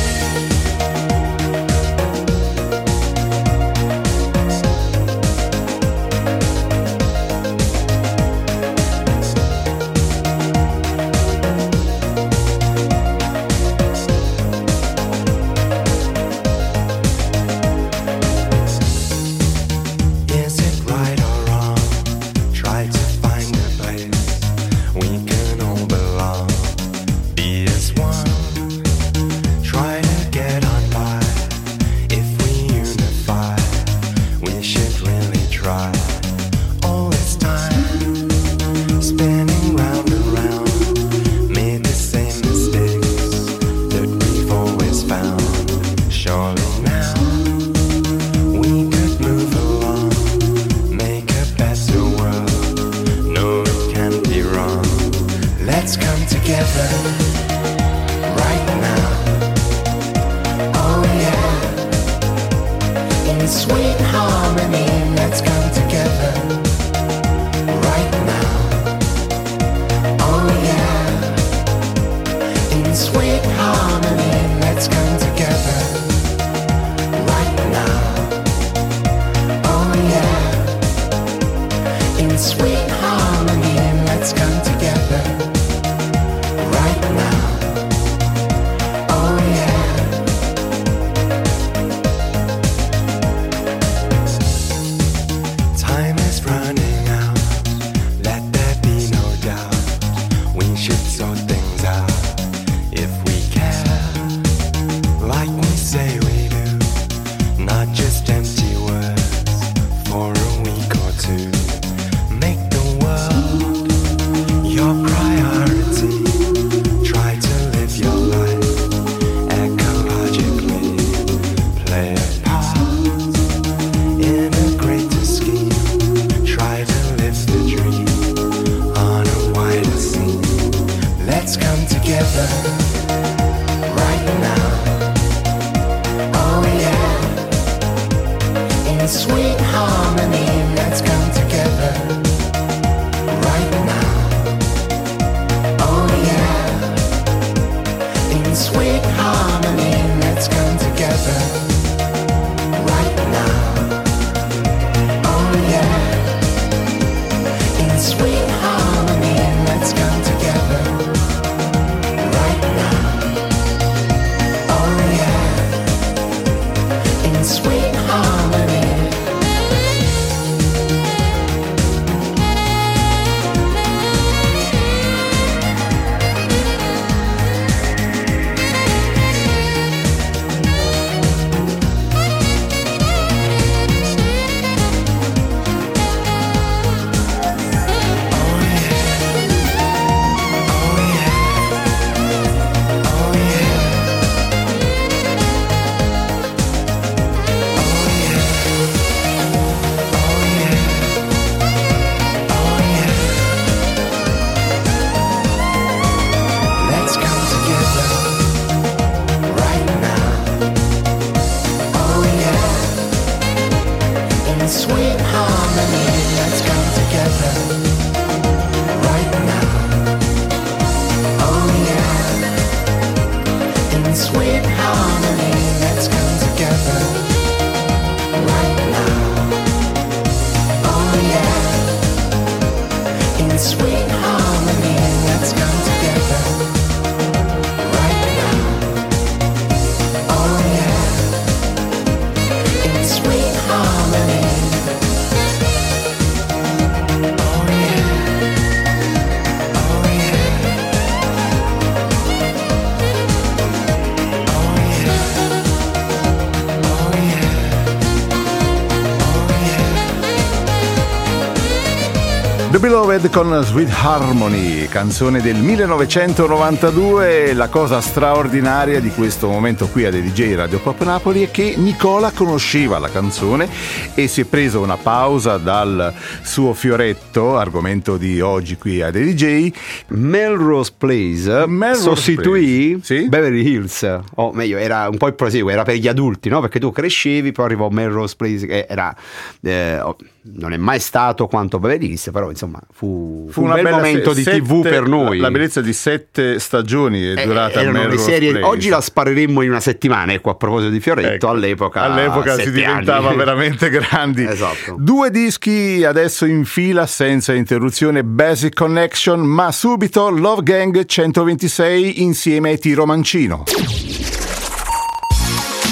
Sweet Harmony, canzone del 1992. La cosa straordinaria di questo momento qui a DJ Radio Pop Napoli è che Nicola conosceva la canzone e si è preso una pausa dal suo fioretto, argomento di oggi qui a DJ. Melrose Place Melrose sostituì Place, sì. Beverly Hills, o meglio, era un po' il proseguo, era per gli adulti, no? Perché tu crescevi, poi arrivò Melrose Place, che era. eh, non è mai stato quanto Hills, però insomma fu, fu un bel bella momento se- di sette- TV per noi. La, bellezza di sette stagioni è Eh, durata erano le serie- Place. oggi la spareremmo in una settimana, ecco, a proposito di Fioretto, Ecco, all'epoca. all'epoca si diventava anni. [laughs] veramente grandi. Esatto. Due dischi adesso in fila senza interruzione Basic Connection, ma subito Love Gang 126 insieme ai Tiro Mancino.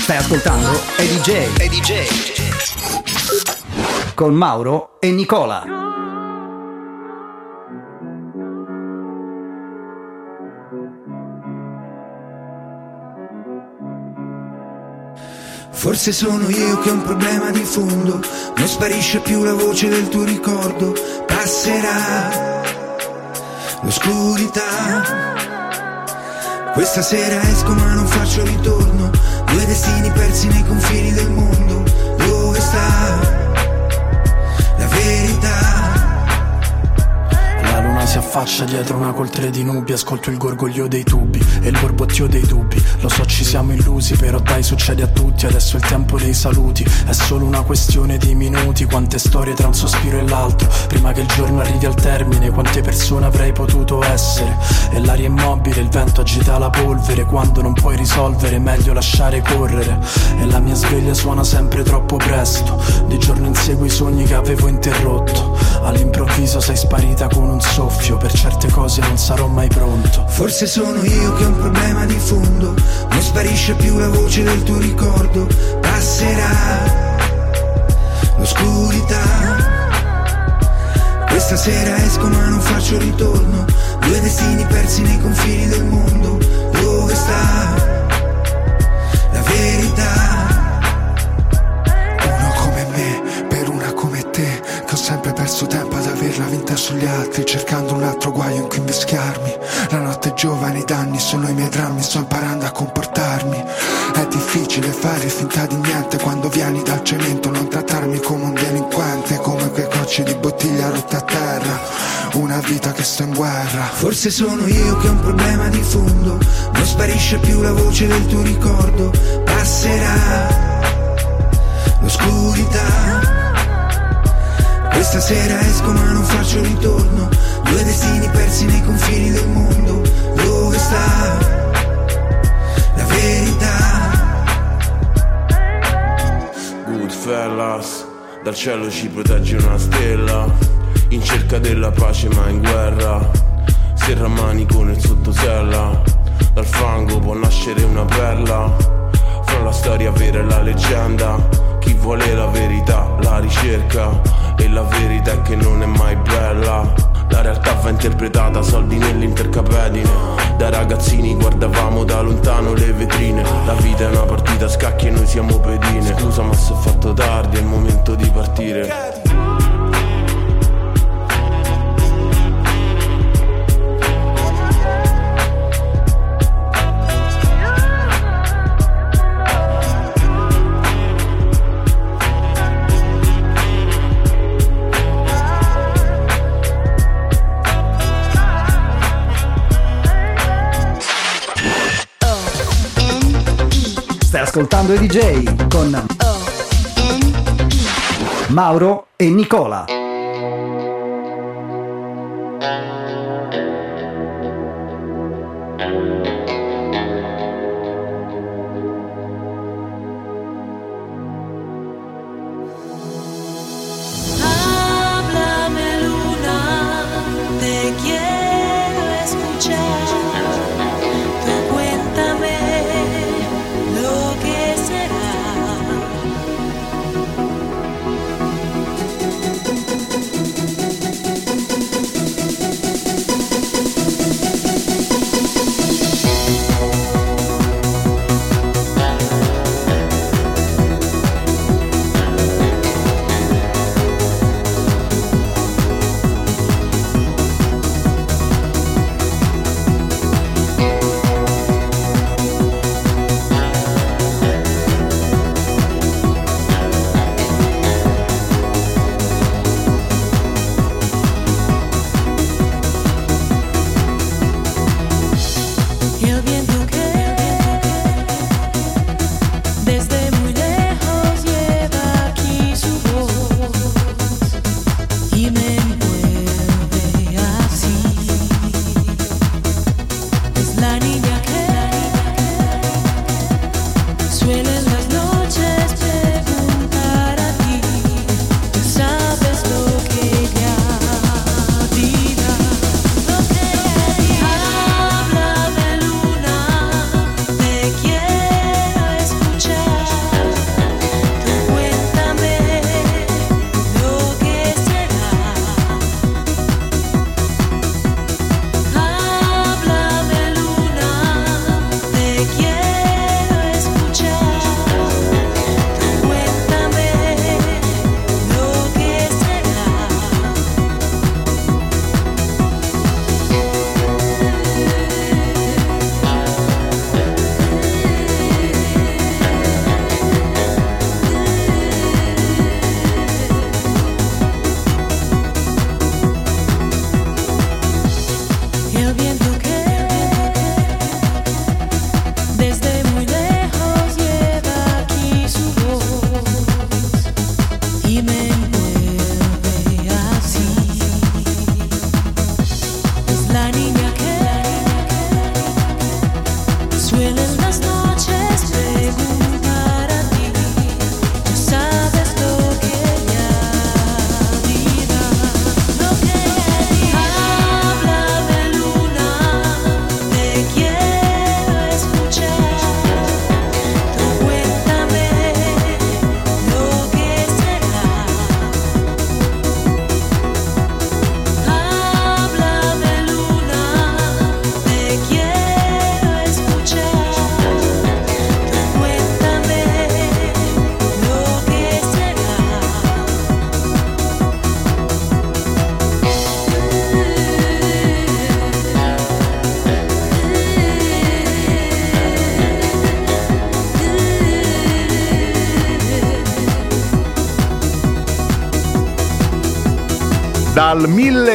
Stai ascoltando Eddie J. Eddie J. Con Mauro e Nicola. Forse sono io che ho un problema di fondo, non sparisce più la voce del tuo ricordo, passerà l'oscurità. Questa sera esco ma non faccio ritorno, due destini persi nei confini del mondo, affaccia dietro una coltre di nubi Ascolto il gorgoglio dei tubi e il borbottio dei dubbi Lo so ci siamo illusi però dai succede a tutti Adesso è il tempo dei saluti. È solo una questione di minuti Quante storie tra un sospiro e l'altro. Prima che il giorno arrivi al termine Quante persone avrei potuto essere? E l'aria immobile, il vento agita la polvere Quando non puoi risolvere meglio lasciare correre. E la mia sveglia suona sempre troppo presto Di giorno inseguo i sogni che avevo interrotto. All'improvviso sei sparita con un soffio Per certe cose non sarò mai pronto Forse sono io che ho un problema di fondo, non sparisce più la voce del tuo ricordo, passerà l'oscurità. Questa sera esco ma non faccio ritorno, due destini persi nei confini del mondo, dove sta la verità? Ho sempre perso tempo ad averla vinta sugli altri, cercando un altro guaio in cui invischiarmi. La notte è giovane, i danni sono i miei drammi, sto imparando a comportarmi. È difficile fare finta di niente quando vieni dal cemento, non trattarmi come un delinquente, come quei cocci di bottiglia rotte a terra. Una vita che sto in guerra. Forse sono io che ho un problema di fondo, non sparisce più la voce del tuo ricordo, passerà l'oscurità. Questa sera esco ma non faccio ritorno, due destini persi nei confini del mondo, dove sta la verità? Goodfellas, dal cielo ci protegge una stella, in cerca della pace ma in guerra, serra manico nel sottosella, dal fango può nascere una perla, fra la storia vera e la leggenda, chi vuole la verità la ricerca, e la verità è che non è mai bella. La realtà va interpretata, soldi nell'intercapedine. Da ragazzini guardavamo da lontano le vetrine. La vita è una partita a scacchi e noi siamo pedine. Scusa ma se è fatto tardi, è il momento di partire. Ascoltando Eddie J. Con Mauro e Nicola.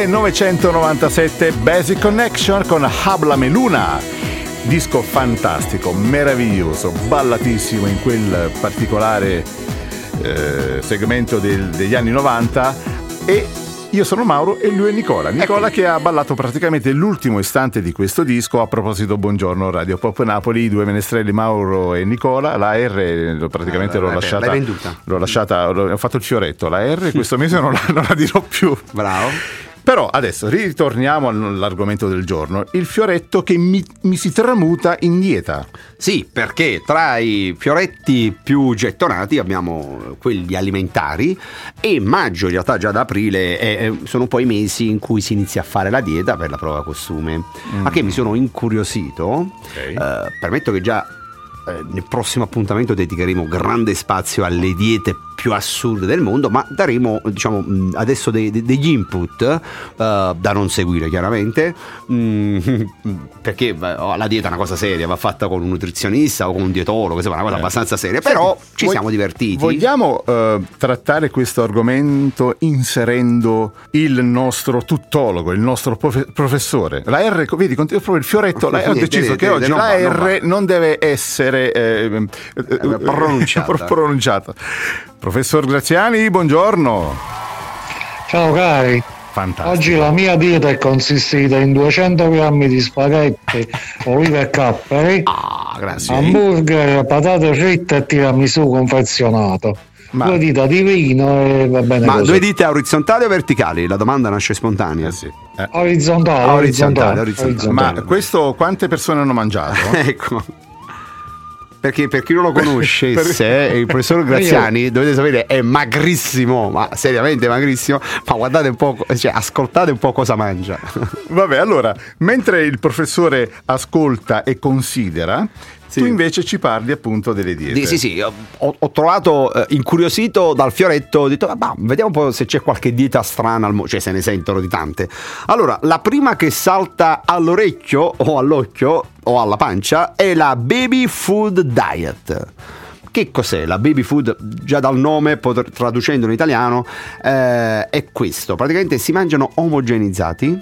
1997 Basic Connection con Habla Luna. Disco fantastico, meraviglioso, ballatissimo in quel particolare eh, segmento del- degli anni 90 e io sono Mauro e lui è Nicola. Nicola che ha ballato praticamente l'ultimo istante di questo disco. A proposito, buongiorno Radio Pop Napoli, i due menestrelli Mauro e Nicola. La R lo- praticamente Eh, l'ho l'hai- lasciata. l'hai venduta. L'ho lasciata, l'ho- ho fatto il fioretto. La R [laughs] questo mese non la, non la dirò più. Bravo. Però adesso ritorniamo all'argomento del giorno. Il fioretto che mi, mi si tramuta in dieta. Sì, perché tra i fioretti più gettonati abbiamo quelli alimentari e maggio, in realtà già da aprile, è- sono poi i mesi in cui si inizia a fare la dieta per la prova costume. A che mi sono incuriosito, eh, permetto che già eh, nel prossimo appuntamento dedicheremo grande spazio alle diete più assurde del mondo, ma daremo diciamo adesso dei- dei- degli input eh, da non seguire chiaramente, mm, [laughs] perché eh, la dieta è una cosa seria, va fatta con un nutrizionista o con un dietologo, insomma è una cosa abbastanza seria, però ci Eh. Vog- siamo divertiti. Vogliamo eh, trattare questo argomento inserendo il nostro tuttologo, il nostro profe- professore. La R, vedi, continua proprio il fioretto. La- ho deciso che oggi la R non deve essere eh, eh, eh, pronunciata. [laughs] pro- pronunciata. Professor Graziani, buongiorno. Ciao cari, Fantastico. oggi la mia dieta è consistita in 200 grammi di spaghetti, [laughs] olive e capperi, Ah, grazie. hamburger, patate fritte e tiramisù confezionato. Ma- Due dita di vino e va bene Ma così. due dita orizzontali o verticali? La domanda nasce spontanea. Eh sì. Eh, Orizzontale, Ah, orizzontale, orizzontale, orizzontale. Ma questo quante persone hanno mangiato? [laughs] ecco. Perché per chi non lo conoscesse, [laughs] il professor Graziani, dovete sapere, è magrissimo, ma seriamente magrissimo. Ma guardate un po', cioè, ascoltate un po' cosa mangia. Vabbè, allora, mentre il professore ascolta e considera, Sì. tu invece ci parli appunto delle diete. Sì, sì, sì, ho, ho trovato eh, incuriosito dal fioretto, ho detto, "Ah, vediamo un po' se c'è qualche dieta strana al mondo, cioè se ne sentono di tante. Allora, la prima che salta all'orecchio o all'occhio o alla pancia è la Baby Food Diet. Che cos'è la baby food? Già dal nome, traducendo in italiano, eh, è questo. Praticamente si mangiano omogenizzati,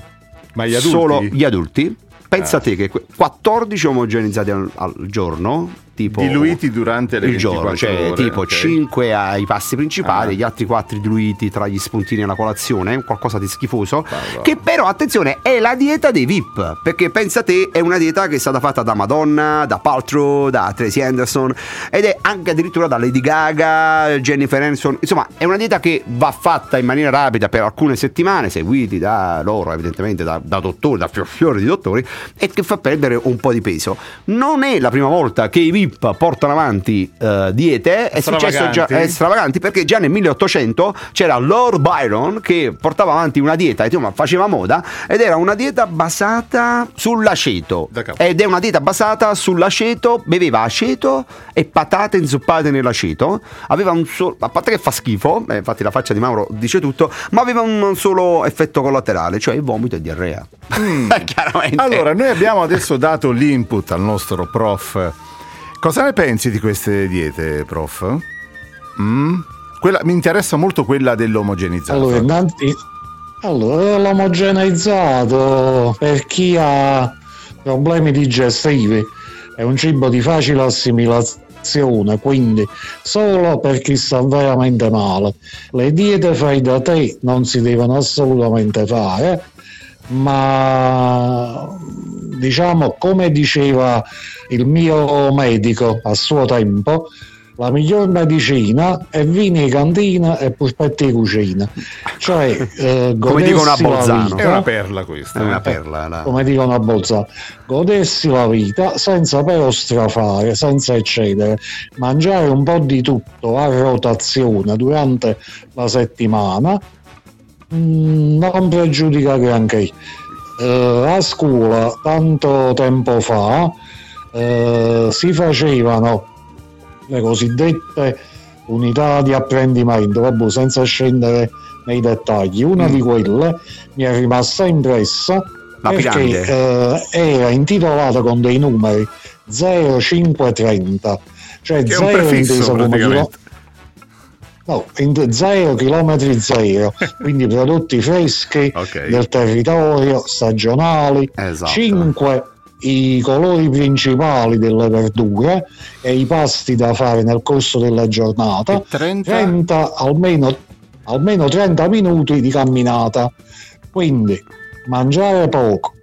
Ma gli adulti? solo gli adulti. Pensa Ah. te che que- 14 omogenizzati al, al giorno, tipo Diluiti durante le il giorno, 24 cioè ore, tipo ok. 5 ai passi principali, Ah. gli altri 4 diluiti tra gli spuntini e la colazione, qualcosa di schifoso. Madonna. Che però, attenzione, è la dieta dei VIP. Perché pensa te, è una dieta che è stata fatta da Madonna, da Paltrow, da Tracy Anderson ed è anche addirittura da Lady Gaga, Jennifer Aniston. Insomma, è una dieta che va fatta in maniera rapida per alcune settimane, seguiti da loro, evidentemente da, da dottori, da fior- fiori di dottori, e che fa perdere un po' di peso. Non è la prima volta che i VIP portano avanti eh, diete, è successo già è stravaganti perché già nel 1800 c'era Lord Byron che portava avanti una dieta, insomma faceva moda ed era una dieta basata sull'aceto ed è una dieta basata sull'aceto, beveva aceto e patate inzuppate nell'aceto, aveva un solo, a parte che fa schifo, eh, infatti la faccia di Mauro dice tutto, ma aveva un solo effetto collaterale, cioè il vomito e diarrea. [laughs] Chiaramente. Mm. Allora, noi abbiamo adesso dato l'input al nostro prof. Cosa ne pensi di queste diete, prof? Mm? Quella- mi interessa molto quella dell'omogenizzato. Allora, innanzi, allora, l'omogeneizzato per chi ha problemi digestivi è un cibo di facile assimilazione, quindi solo per chi sta veramente male. Le diete fai da te non si devono assolutamente fare, ma diciamo come diceva il mio medico a suo tempo, la miglior medicina è vini in cantina e puspetti in cucina. Cioè, eh, [laughs] Come dicono a Bolzano. vita- È una perla questa. è una perla. la- come dicono a Bolzano, godersi la vita senza però strafare, senza eccedere, mangiare un po' di tutto a rotazione durante la settimana non pregiudica granché. Eh, a scuola, tanto tempo fa, eh, si facevano le cosiddette unità di apprendimento, vabbè, senza scendere nei dettagli. Una Mm. di quelle mi è rimasta impressa La perché eh, era intitolata con dei numeri 0530, cioè Che è un 0 prefisso inteso come. No, in zero, chilometri zero, [laughs] quindi prodotti freschi Ok. del territorio, stagionali. Esatto. 5 i colori principali delle verdure e i pasti da fare nel corso della giornata. E 30? 30 almeno, almeno 30 minuti di camminata. Quindi mangiare poco,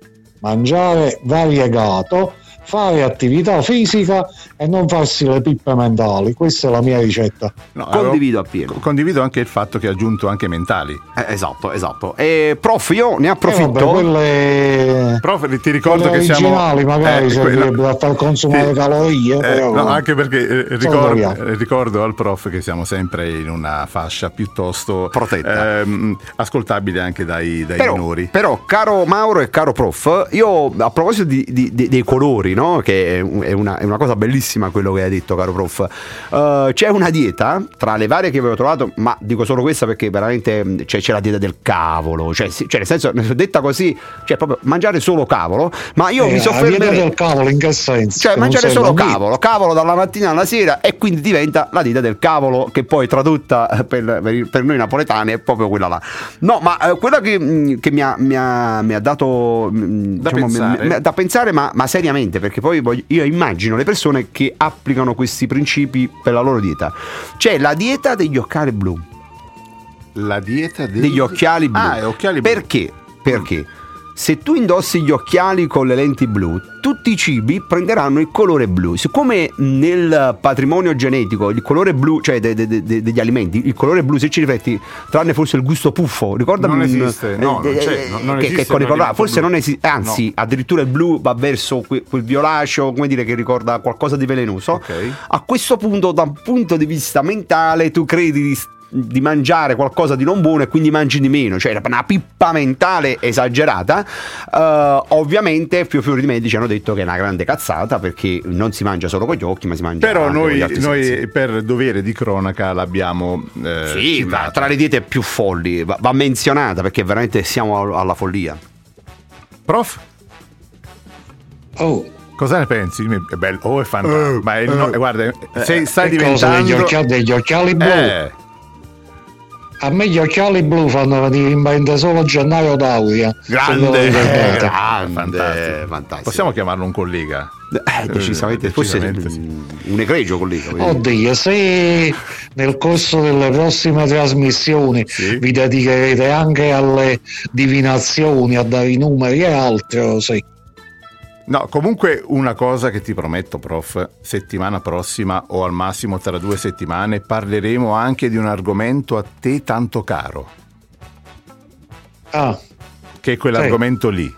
mangiare variegato, fare attività fisica e non farsi le pippe mentali. Questa è la mia ricetta. No, Condivido appieno. Condivido anche il fatto che ha aggiunto anche mentali. Eh, esatto, esatto. E prof, io ne Eh, approfitto. vabbè, quelle, Prof, ti ricordo quelle che siamo originali magari eh, servirebbero quello- a far consumare Sì. calorie. Eh, però- no, anche perché eh, ricordo, eh, ricordo al prof che siamo sempre in una fascia piuttosto Protetta. ehm, ascoltabile anche dai, dai Però, minori. però, caro Mauro e caro prof, io a proposito di- di- di- dei colori, no? che è una, è una cosa bellissima quello che hai detto, caro prof, eh, c'è una dieta tra le varie che avevo trovato, ma dico solo questa perché veramente cioè, c'è la dieta del cavolo, cioè, sì, cioè, nel senso, [laughs] detta così, cioè proprio mangiare solo cavolo, ma io Eh, mi la dieta soffermerei... del cavolo in che senso? Cioè mangiare solo bambino? cavolo, cavolo dalla mattina alla sera e quindi diventa la dita del cavolo che poi tradotta [laughs] per, per noi napoletani è proprio quella là. No, ma eh, quella che, mh, che mi, ha, mi ha- mi ha dato mh, Da diciamo, mi- pensare. mi- da pensare, ma, ma seriamente, perché poi voglio- io immagino le persone che applicano questi principi per la loro dieta. C'è la dieta degli occhiali blu. La dieta dei- Degli occhiali blu. Ah, occhiali blu. Perché? Perché? Se tu indossi gli occhiali con le lenti blu, tutti i cibi prenderanno il colore blu. Siccome nel patrimonio genetico il colore blu, cioè de- de- de- degli alimenti, il colore blu, se ci rifletti, tranne forse il gusto puffo, ricordami Non esiste, no, non c'è, no, non che, esiste che alimento forse blu. non esiste, anzi, No. addirittura il blu va verso que- quel violaceo, come dire, che ricorda qualcosa di velenoso. Ok. A questo punto, da un punto di vista mentale, tu credi di, di mangiare qualcosa di non buono e quindi mangi di meno, cioè una pippa mentale esagerata. Eh, ovviamente, più fiori di medici hanno detto che è una grande cazzata perché non si mangia solo con gli occhi, ma si mangia Però anche con noi, gli altri noi sensi. per dovere di cronaca l'abbiamo eh, Sì, ma tra le diete più folli va, va menzionata perché veramente siamo al- alla follia. Prof, Oh, cosa ne pensi? È bello, oh, è fantastico. Ma è- no, guarda, sei- stai che cosa, diventando... degli occhiali, degli occhiali blu? Eh, A me gli occhiali blu fanno venire in mente solo Gennaio Dauria. grande, ricordate. grande, fantastico. fantastico. Possiamo chiamarlo un collega? Eh, decisamente, Eh, forse decisamente mm, un egregio collega. Oddio, se nel corso delle prossime trasmissioni Sì. vi dedicherete anche alle divinazioni, a dare i numeri e altro, sì. No, comunque una cosa che ti prometto, prof, settimana prossima o al massimo tra due settimane parleremo anche di un argomento a te tanto caro, Ah, che è quell'argomento lì,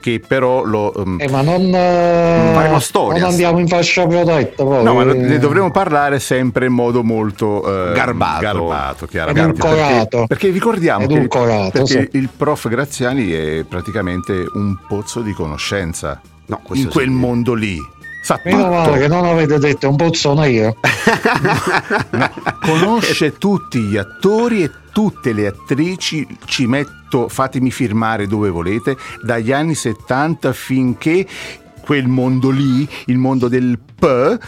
che però lo... um, eh, ma non, eh, Faremo stories. non andiamo in fascia protetta poi. No, ma ne dovremo parlare sempre in modo molto eh, Garbato. garbato chiaramente. Edulcorato. Perché, perché ricordiamo che Edulcorato, perché sì. il prof Graziani è praticamente un pozzo di conoscenza No, in quel sì. mondo lì. Sa Meno male che non avete detto un pozzo [laughs] nero. conosce tutti gli attori e tutte le attrici, ci metto, fatemi firmare dove volete, dagli anni 70 finché quel mondo lì, il mondo del P,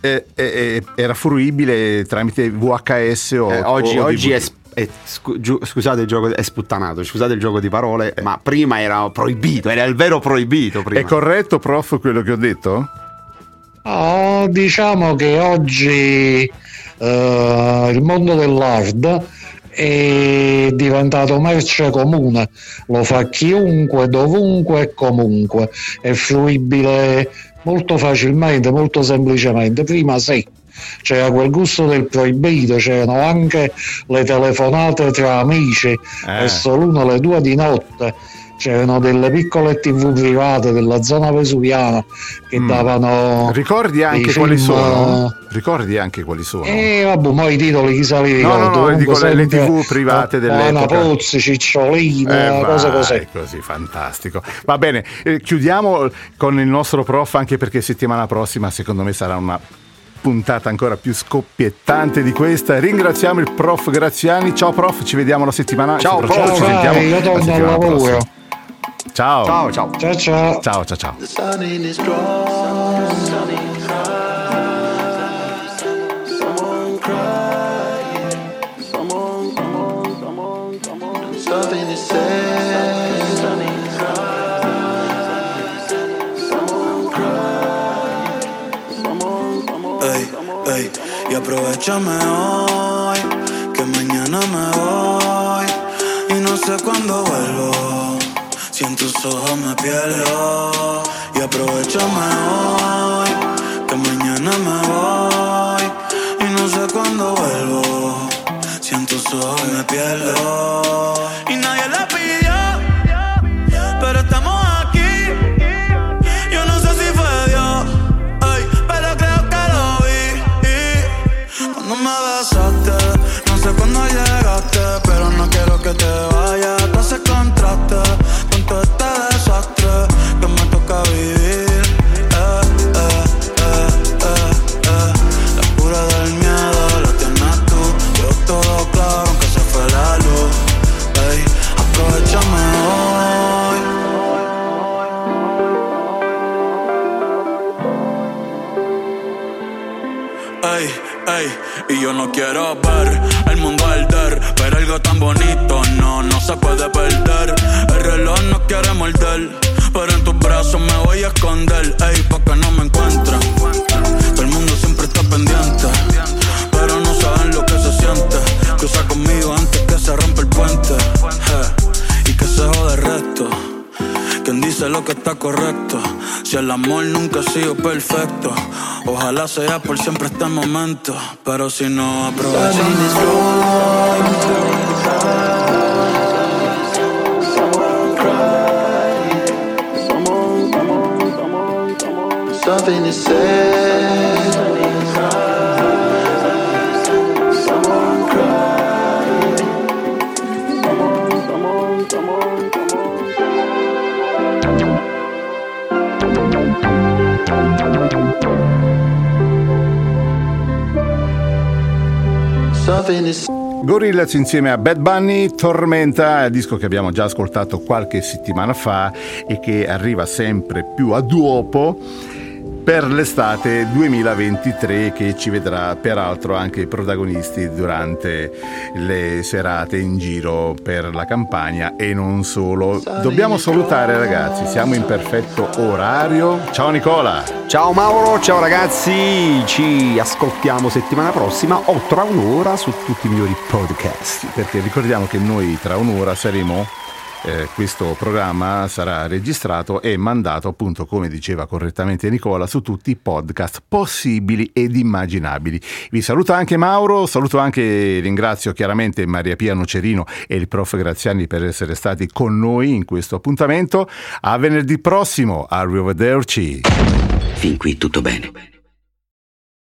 eh, eh, era fruibile tramite VHS o Eh, oggi o oggi è, sp- è- scu- giu- scusate il gioco è sputtanato scusate il gioco di parole ma prima era proibito era il vero proibito prima È corretto, prof, quello che ho detto? Oh, diciamo che oggi eh, il mondo dell'hard è diventato merce comune, lo fa chiunque, dovunque e comunque, è fruibile molto facilmente, molto semplicemente. Prima sì, c'era quel gusto del proibito, c'erano anche le telefonate tra amici Eh. verso l'una alle due di notte. C'erano delle piccole tv private della zona vesuviana che Mm. davano Ricordi anche dei quali film, sono? Ricordi anche quali sono? E vabbè, ma i titoli chissà li No, no, ricordo. no, comunque dico le- le TV private Ana dell'epoca. Pozzi, Cicciolina, Eh, cose vai, così. così, fantastico. Va bene, eh, chiudiamo con il nostro prof anche perché settimana prossima secondo me sarà una puntata ancora più scoppiettante di questa. Ringraziamo il prof Graziani. Ciao prof, ci vediamo la settimana Ciao, prof. ci Ciao, sentiamo vai, io la settimana prossima. Ciao. ciao ciao Ciao ciao. Ciao, ciao, ciao. Aprovechame hoy, que mañana me voy. Y no sé cuándo vuelvo. Si en tus ojos me pierdo. Y aprovechame hoy, que mañana me voy. Y no sé cuándo vuelvo. Si en tus ojos me pierdo. Y nadie la que te vaya, no se contraste Ey, ey, y yo no quiero ver el mundo arder, pero algo tan bonito no, no se puede perder. El reloj no quiere morder, pero en tus brazos me voy a esconder, ey, pa' que no me encuentren. Todo el mundo siempre está pendiente, pero no saben lo que se siente. Cruza conmigo antes que se rompa el puente, eh, Dice lo que está correcto. Si el amor nunca ha sido perfecto, ojalá sea por siempre este momento. Pero si no aprovechamos. Something to say. Say. Gorillaz insieme a Bad Bunny, Tormenta, disco che abbiamo già ascoltato qualche settimana fa e che arriva sempre più a duopo per l'estate 2023 che ci vedrà peraltro anche protagonisti durante le serate in giro per la campagna e non solo. Dobbiamo salutare ragazzi, siamo in perfetto orario. Ciao Nicola! Ciao Mauro, ciao ragazzi, ci ascoltiamo settimana prossima o tra un'ora su tutti i migliori podcast. Perché ricordiamo che noi tra un'ora saremo eh, questo programma sarà registrato e mandato appunto come diceva correttamente Nicola su tutti i podcast possibili ed immaginabili. Vi saluta anche Mauro saluto anche ringrazio chiaramente Maria Pia Nocerino e il prof Graziani per essere stati con noi in questo appuntamento. A venerdì prossimo arrivederci Fin qui tutto bene.